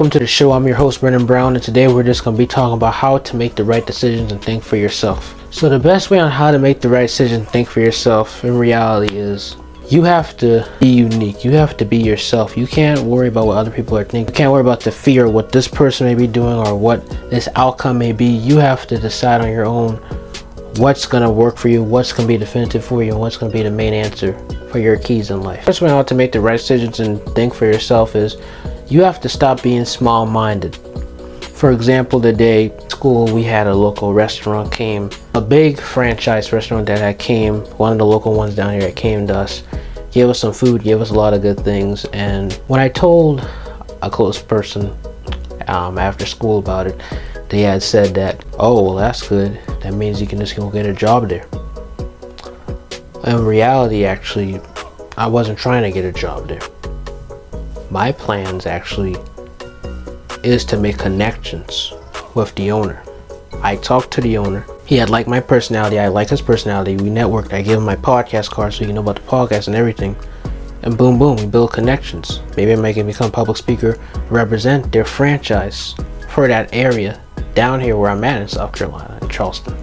Welcome to the show. I'm your host, Brendan Brown, and today we're just going to be talking about how to make the right decisions and think for yourself. So, the best way on how to make the right decision, think for yourself, in reality, is you have to be unique. You have to be yourself. You can't worry about what other people are thinking. You can't worry about the fear of what this person may be doing or what this outcome may be. You have to decide on your own what's going to work for you, what's going to be definitive for you, and what's going to be the main answer for your keys in life. First way on how to make the right decisions and think for yourself is you have to stop being small minded. For example, today school we had a local restaurant came, a big franchise restaurant that had came, one of the local ones down here that came to us, gave us some food, gave us a lot of good things. And when I told a close person um, after school about it, they had said that, oh, well, that's good. That means you can just go get a job there. In reality, actually, I wasn't trying to get a job there my plans actually is to make connections with the owner. I talked to the owner. He had liked my personality. I liked his personality. We networked. I gave him my podcast card so he know about the podcast and everything. And boom, boom, we build connections. Maybe I might become a public speaker, represent their franchise for that area down here where I'm at in South Carolina, in Charleston.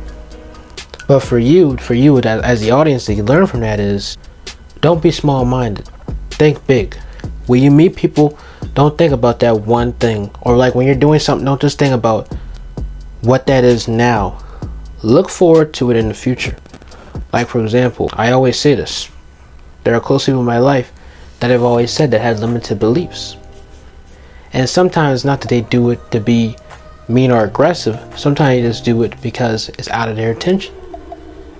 But for you, for you as the audience, that you learn from that is, don't be small-minded. Think big when you meet people, don't think about that one thing. Or like when you're doing something, don't just think about what that is now. Look forward to it in the future. Like for example, I always say this. There are close people in my life that I've always said that had limited beliefs. And sometimes not that they do it to be mean or aggressive. Sometimes they just do it because it's out of their intention.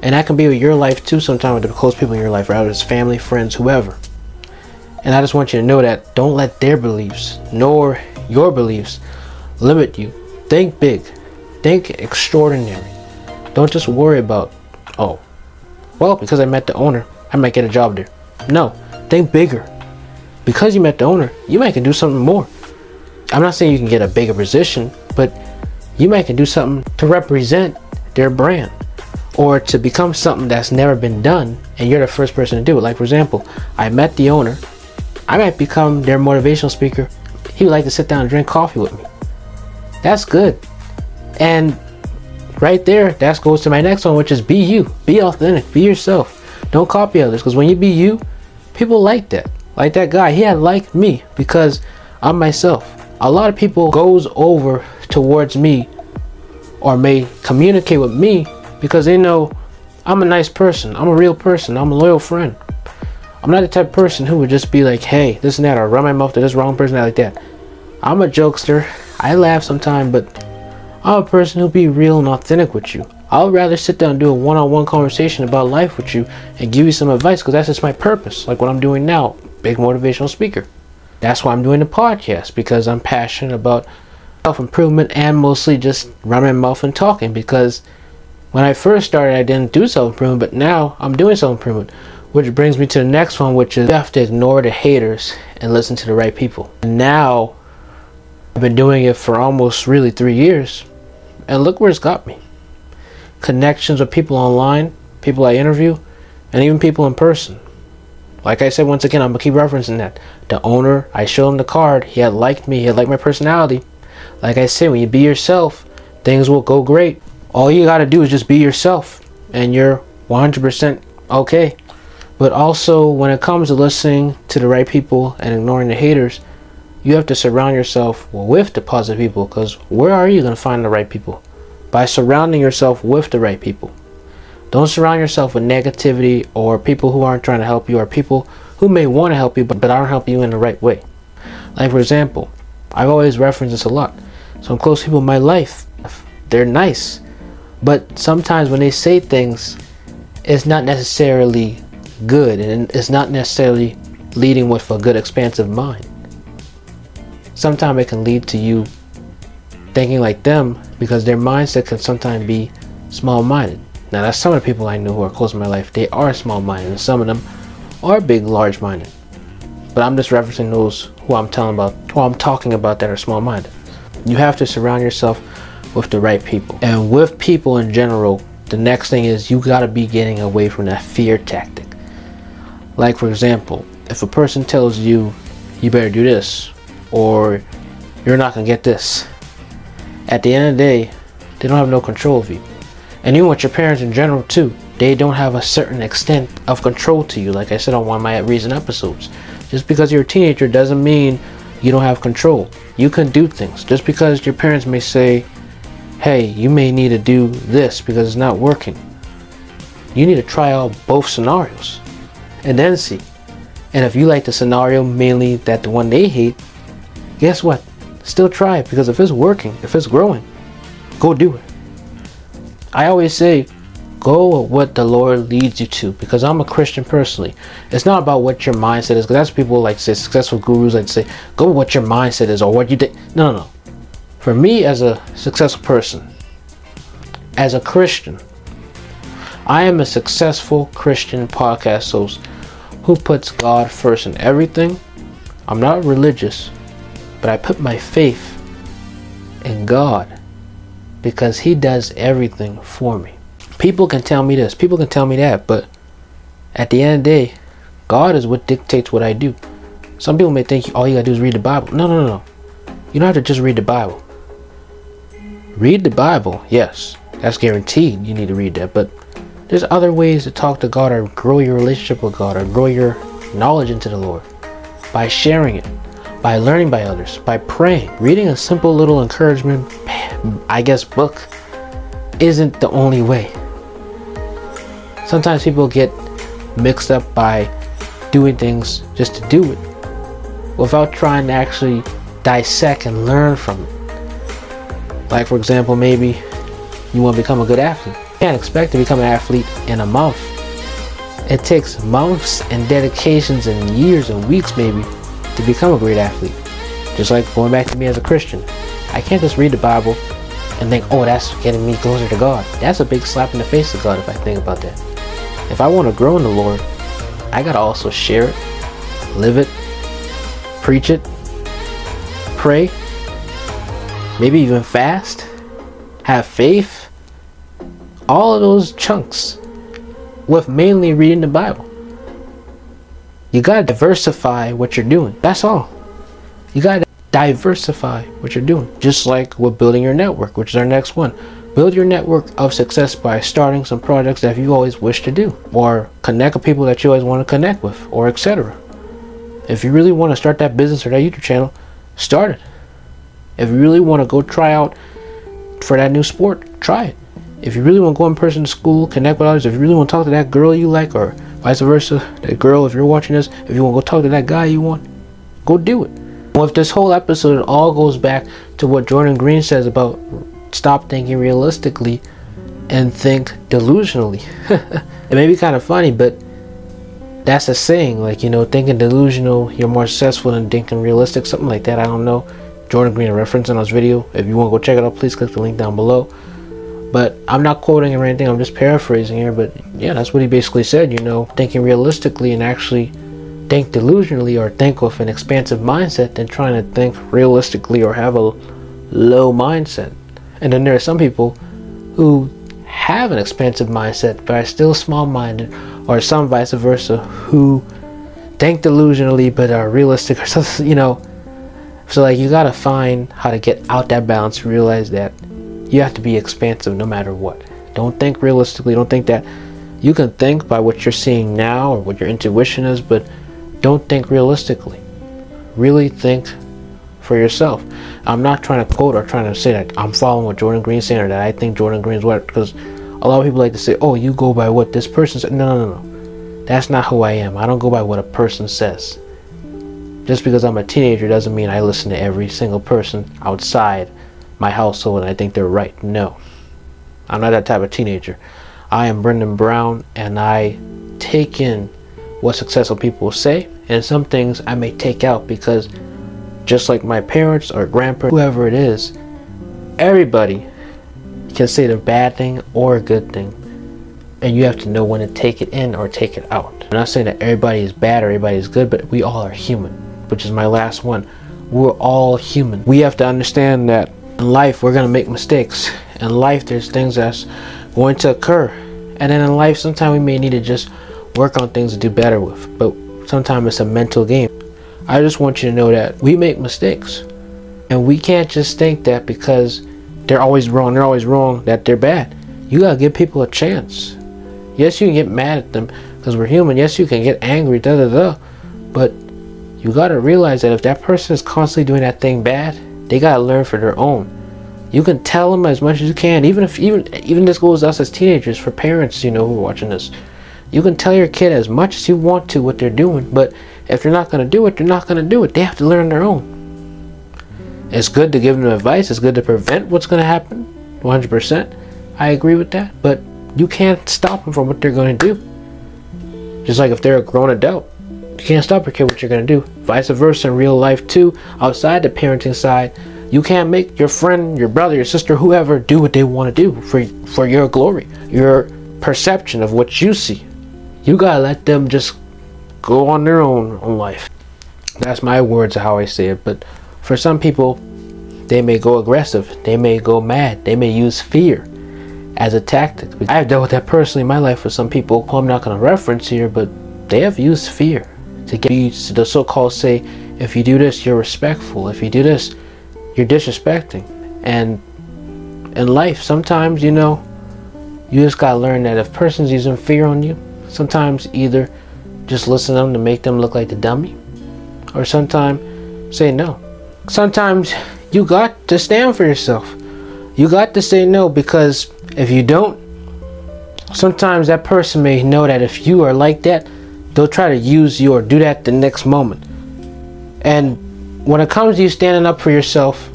And that can be with your life too, sometimes with the close people in your life, whether it's family, friends, whoever. And I just want you to know that don't let their beliefs nor your beliefs limit you. Think big, think extraordinary. Don't just worry about, oh, well, because I met the owner, I might get a job there. No, think bigger. Because you met the owner, you might can do something more. I'm not saying you can get a bigger position, but you might can do something to represent their brand or to become something that's never been done and you're the first person to do it. Like for example, I met the owner I might become their motivational speaker. He would like to sit down and drink coffee with me. That's good. And right there, that goes to my next one, which is be you. Be authentic. Be yourself. Don't copy others. Because when you be you, people like that. Like that guy. He had liked me because I'm myself. A lot of people goes over towards me or may communicate with me because they know I'm a nice person. I'm a real person. I'm a loyal friend. I'm not the type of person who would just be like, hey, this and that, or run my mouth to this wrong person, like that. I'm a jokester. I laugh sometimes, but I'm a person who'll be real and authentic with you. I'll rather sit down and do a one on one conversation about life with you and give you some advice because that's just my purpose, like what I'm doing now. Big motivational speaker. That's why I'm doing the podcast because I'm passionate about self improvement and mostly just running my mouth and talking because when I first started, I didn't do self improvement, but now I'm doing self improvement. Which brings me to the next one, which is you have to ignore the haters and listen to the right people. Now, I've been doing it for almost really three years, and look where it's got me. Connections with people online, people I interview, and even people in person. Like I said, once again, I'm gonna keep referencing that. The owner, I showed him the card. He had liked me. He had liked my personality. Like I said, when you be yourself, things will go great. All you gotta do is just be yourself, and you're 100% okay. But also, when it comes to listening to the right people and ignoring the haters, you have to surround yourself with the positive people because where are you going to find the right people? By surrounding yourself with the right people. Don't surround yourself with negativity or people who aren't trying to help you or people who may want to help you but, but aren't helping you in the right way. Like, for example, I've always referenced this a lot. Some close people in my life, they're nice, but sometimes when they say things, it's not necessarily good and it's not necessarily leading with a good expansive mind. Sometimes it can lead to you thinking like them because their mindset can sometimes be small minded. Now, that's some of the people I know who are close in my life. They are small minded, and some of them are big, large minded. But I'm just referencing those who I'm telling about, who I'm talking about that are small minded. You have to surround yourself with the right people. And with people in general, the next thing is you got to be getting away from that fear tactic. Like, for example, if a person tells you, you better do this, or you're not gonna get this. At the end of the day, they don't have no control of you. And even with your parents in general too, they don't have a certain extent of control to you. Like I said on one of my recent episodes. Just because you're a teenager doesn't mean you don't have control. You can do things. Just because your parents may say, hey, you may need to do this because it's not working. You need to try out both scenarios and then see. And if you like the scenario mainly that the one they hate, guess what? Still try it because if it's working, if it's growing, go do it. I always say, go with what the Lord leads you to because I'm a Christian personally. It's not about what your mindset is because that's people like say successful gurus like say go with what your mindset is or what you did. No, no, no. For me as a successful person, as a Christian, I am a successful Christian podcast host who puts God first in everything. I'm not religious, but I put my faith in God because He does everything for me. People can tell me this, people can tell me that, but at the end of the day, God is what dictates what I do. Some people may think all you gotta do is read the Bible. No, no, no. You don't have to just read the Bible. Read the Bible, yes, that's guaranteed. You need to read that, but there's other ways to talk to God or grow your relationship with God or grow your knowledge into the Lord by sharing it, by learning by others, by praying. Reading a simple little encouragement, I guess, book isn't the only way. Sometimes people get mixed up by doing things just to do it without trying to actually dissect and learn from it. Like, for example, maybe you want to become a good athlete. Can't expect to become an athlete in a month. It takes months and dedications and years and weeks, maybe, to become a great athlete. Just like going back to me as a Christian. I can't just read the Bible and think, oh, that's getting me closer to God. That's a big slap in the face of God if I think about that. If I want to grow in the Lord, I got to also share it, live it, preach it, pray, maybe even fast, have faith. All of those chunks with mainly reading the Bible. You got to diversify what you're doing. That's all. You got to diversify what you're doing. Just like with building your network, which is our next one. Build your network of success by starting some projects that you always wish to do, or connect with people that you always want to connect with, or etc. If you really want to start that business or that YouTube channel, start it. If you really want to go try out for that new sport, try it. If you really want to go in person to school, connect with others, if you really want to talk to that girl you like, or vice versa, that girl, if you're watching this, if you want to go talk to that guy you want, go do it. Well, if this whole episode, all goes back to what Jordan Green says about stop thinking realistically and think delusionally. it may be kind of funny, but that's a saying. Like, you know, thinking delusional, you're more successful than thinking realistic, something like that. I don't know. Jordan Green, reference in his video. If you want to go check it out, please click the link down below. But I'm not quoting or anything, I'm just paraphrasing here. But yeah, that's what he basically said, you know, thinking realistically and actually think delusionally or think with an expansive mindset than trying to think realistically or have a low mindset. And then there are some people who have an expansive mindset but are still small minded, or some vice versa, who think delusionally but are realistic or something, you know. So, like, you gotta find how to get out that balance, realize that you have to be expansive no matter what. Don't think realistically, don't think that you can think by what you're seeing now or what your intuition is, but don't think realistically. Really think for yourself. I'm not trying to quote or trying to say that I'm following what Jordan Green's saying or that I think Jordan Green's what because a lot of people like to say, "Oh, you go by what this person said." No, no, no, That's not who I am. I don't go by what a person says. Just because I'm a teenager doesn't mean I listen to every single person outside my household and I think they're right. No. I'm not that type of teenager. I am Brendan Brown and I take in what successful people say, and some things I may take out because just like my parents or grandparents, whoever it is, everybody can say the bad thing or a good thing. And you have to know when to take it in or take it out. I'm not saying that everybody is bad or everybody is good, but we all are human, which is my last one. We're all human. We have to understand that in life we're to make mistakes. In life there's things that's going to occur. And then in life sometimes we may need to just work on things to do better with. But sometimes it's a mental game. I just want you to know that we make mistakes. And we can't just think that because they're always wrong, they're always wrong, that they're bad. You gotta give people a chance. Yes, you can get mad at them because we're human. Yes, you can get angry, da da da. But you gotta realize that if that person is constantly doing that thing bad, they gotta learn for their own. You can tell them as much as you can, even if even even this goes us as teenagers, for parents, you know, who are watching this. You can tell your kid as much as you want to what they're doing, but if they're not gonna do it, they're not gonna do it. They have to learn their own. It's good to give them advice. It's good to prevent what's gonna happen. 100%. I agree with that, but you can't stop them from what they're to do. Just like if they're a grown adult, you can't stop your kid what you're to do. Vice versa in real life too, outside the parenting side, you can't make your friend, your brother, your sister, whoever do what they want to do for for your glory, your perception of what you see. You gotta let them just go on their own on life. That's my words how I say it. But for some people, they may go aggressive, they may go mad, they may use fear as a tactic. I've dealt with that personally in my life with some people who I'm not going to reference here, but they have used fear to get you to the so-called say, if you do this, you're respectful. If you do this, you're disrespecting. And in life, sometimes, you know, you just gotta learn that if person's using fear on you, sometimes either just listen to them to make them look like the dummy, or sometimes say no. Sometimes you got to stand for yourself. You got to say no because if you don't, sometimes that person may know that if you are like that, they'll try to use you or do that the next moment. And when it comes to you standing up for yourself,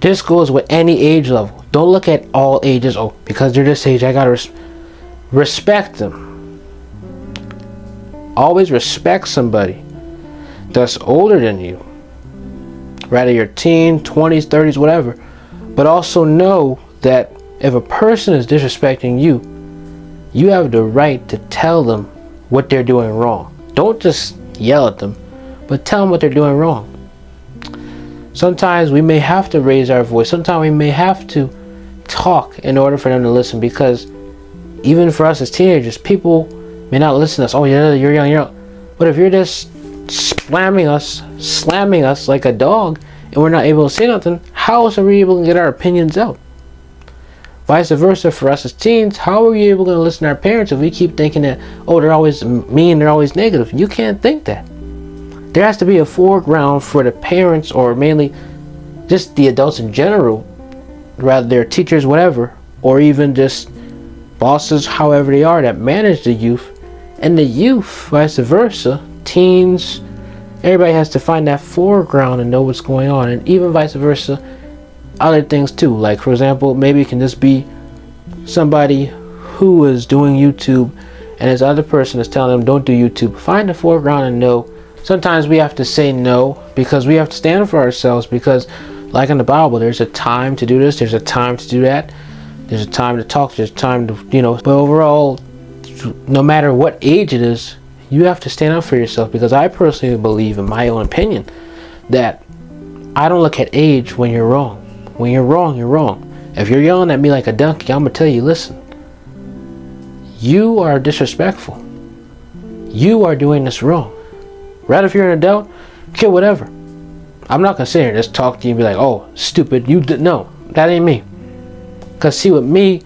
this goes with any age level. Don't look at all ages. Oh, because they're this age, I gotta res- respect them. Always respect somebody that's older than you. Rather your teen, 20s, 30s, whatever. But also know that if a person is disrespecting you, you have the right to tell them what they're doing wrong. Don't just yell at them, but tell them what they're doing wrong. Sometimes we may have to raise our voice. Sometimes we may have to talk in order for them to listen because even for us as teenagers, people may not listen to us. Oh, yeah, you're young, you're young. But if you're just slamming us, slamming us like a dog, and we're not able to say nothing, how else are we able to get our opinions out? Vice versa for us as teens, how are we able to listen to our parents if we keep thinking that, oh, they're always mean, they're always negative? You can't think that. There has to be a foreground for the parents or mainly just the adults in general, rather their teachers, whatever, or even just bosses, however they are, that manage the youth. And the youth, vice versa, teens, everybody has to find that foreground and know what's going on. And even vice versa, other things too. Like for example, maybe it can just be somebody who is doing YouTube and this other person is telling them don't do YouTube. Find the foreground and know. Sometimes we have to say no because we have to stand for ourselves because like in the Bible, there's a time to do this, there's a time to do that, there's a time to talk, there's time to you know, but overall no matter what age it is, you have to stand up for yourself because I personally believe in my own opinion that I don't look at age when you're wrong. When you're wrong, you're wrong. If you're yelling at me like a donkey, I'm to tell you listen, you are disrespectful. You are doing this wrong. Right if you're an adult, kid, whatever. I'm not to sit here and just talk to you and be like, oh, stupid, you did. No, that ain't me. Because, see, with me,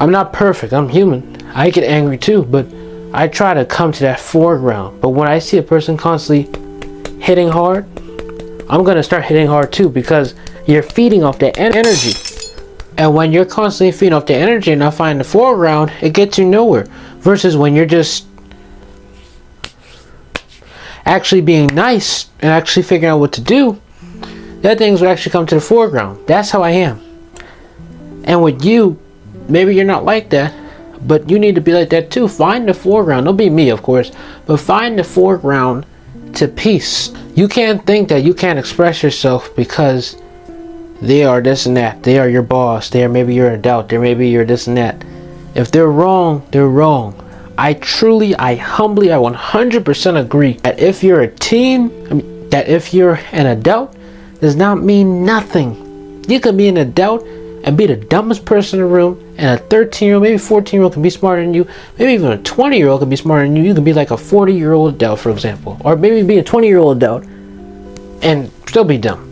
I'm not perfect. I'm human. I get angry too, but I try to come to that foreground. But when I see a person constantly hitting hard, I'm to start hitting hard too because you're feeding off that energy. And when you're constantly feeding off the energy and not finding the foreground, it gets you nowhere. Versus when you're just actually being nice and actually figuring out what to do, that things will actually come to the foreground. That's how I am. And with you, maybe you're not like that, but you need to be like that too. Find the foreground. Don't be me, of course, but find the foreground to peace. You can't think that you can't express yourself because they are this and that. They are your boss. They are maybe you're an adult. They maybe you're this and that. If they're wrong, they're wrong. I truly, I humbly, I 100% agree that if you're a teen, I mean, that if you're an adult, does not mean nothing. You can be an adult and be the dumbest person in the room, and a 13 year old, maybe 14 year old can be smarter than you, maybe even a 20 year old can be smarter than you. You can be like a 40 year old adult, for example, or maybe be a 20 year old adult and still be dumb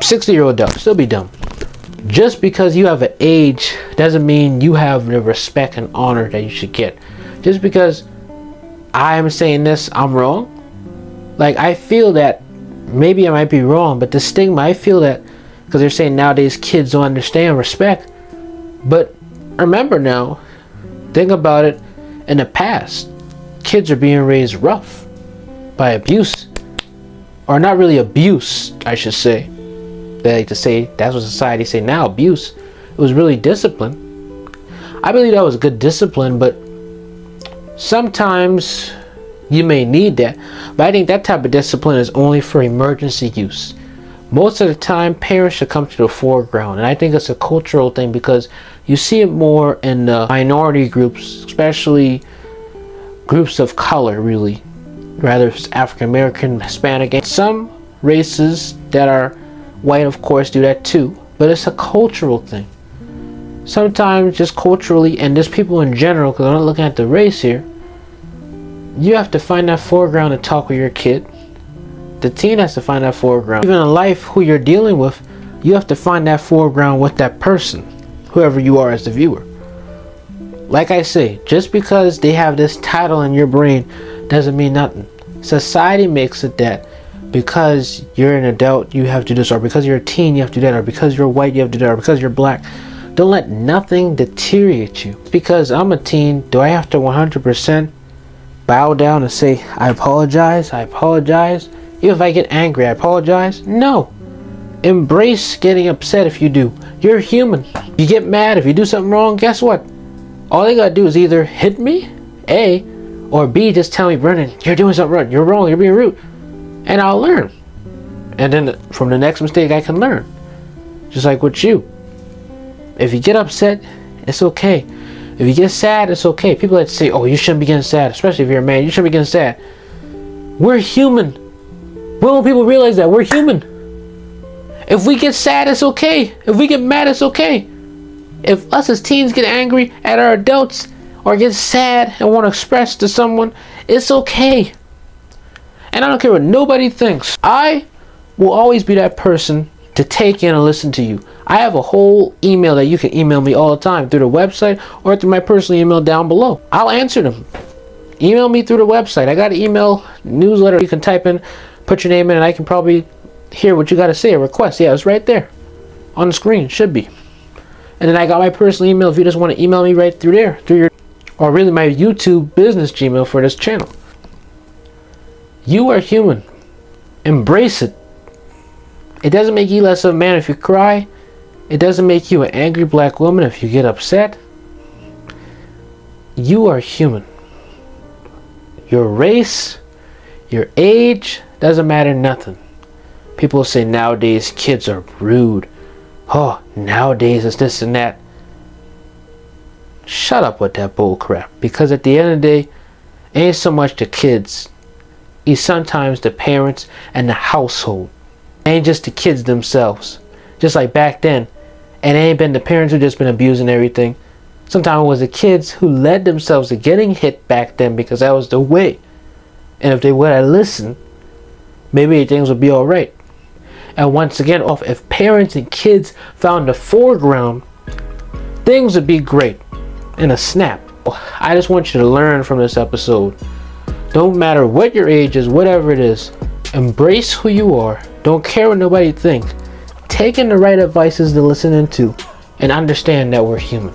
60 year old adult, still be dumb. Just because you have an age doesn't mean you have the respect and honor that you should get. Just because I am saying this, I'm wrong. Like, I feel that maybe I might be wrong, but the stigma, I feel that because they're saying nowadays kids don't understand respect. But remember now, think about it in the past, kids are being raised rough by abuse. Or not really abuse, I should say. To say that's what society say now, abuse. It was really discipline. I believe that was good discipline, but sometimes you may need that. But I think that type of discipline is only for emergency use. Most of the time, parents should come to the foreground, and I think it's a cultural thing because you see it more in the minority groups, especially groups of color, really, rather African American, Hispanic, and some races that are white, of course, do that too. But it's a cultural thing. Sometimes, just culturally, and just people in general, because I'm not looking at the race here, you have to find that foreground to talk with your kid. The teen has to find that foreground. Even in life, who you're dealing with, you have to find that foreground with that person, whoever you are as the viewer. Like I say, just because they have this title in your brain doesn't mean nothing. Society makes it that because you're an adult, you have to do this, or because you're a teen, you have to do that, or because you're white, you have to do that, or because you're black. Don't let nothing deteriorate you. Because I'm a teen, do I have to 100% bow down and say, I apologize, I apologize? Even if I get angry, I apologize? No. Embrace getting upset if you do. You're human. You get mad if you do something wrong, guess what? All they gotta do is either hit me, A, or B, just tell me, Brendan, you're doing something wrong, you're wrong, you're being rude. And I'll learn. And then from the next mistake, I can learn. Just like with you. If you get upset, it's okay. If you get sad, it's okay. People like to say, oh, you shouldn't be getting sad, especially if you're a man, you shouldn't be getting sad. We're human. When will people realize that? We're human. If we get sad, it's okay. If we get mad, it's okay. If us as teens get angry at our adults or get sad and want to express to someone, it's okay. And I don't care what nobody thinks. I will always be that person to take in and listen to you. I have a whole email that you can email me all the time through the website or through my personal email down below. I'll answer them. Email me through the website. I got an email newsletter you can type in, put your name in, and I can probably hear what you got to say. A request. Yeah, it's right there on the screen. Should be. And then I got my personal email if you just want to email me right through there, through your, or really my YouTube business Gmail for this channel. You are human. Embrace it. It doesn't make you less of a man if you cry. It doesn't make you an angry black woman if you get upset. You are human. Your race, your age, doesn't matter nothing. People say nowadays kids are rude. Oh, nowadays it's this and that. Shut up with that bull crap. Because at the end of the day, ain't so much the kids. It's sometimes the parents and the household. Ain't just the kids themselves. Just like back then, and it ain't been the parents who just been abusing everything. Sometimes it was the kids who led themselves to getting hit back then because that was the way. And if they would have listened, maybe things would be alright. And once again, if parents and kids found the foreground, things would be great in a snap. I just want you to learn from this episode. Don't matter what your age is, whatever it is, embrace who you are. Don't care what nobody thinks. Taking the right advices to listen into and understand that we're human.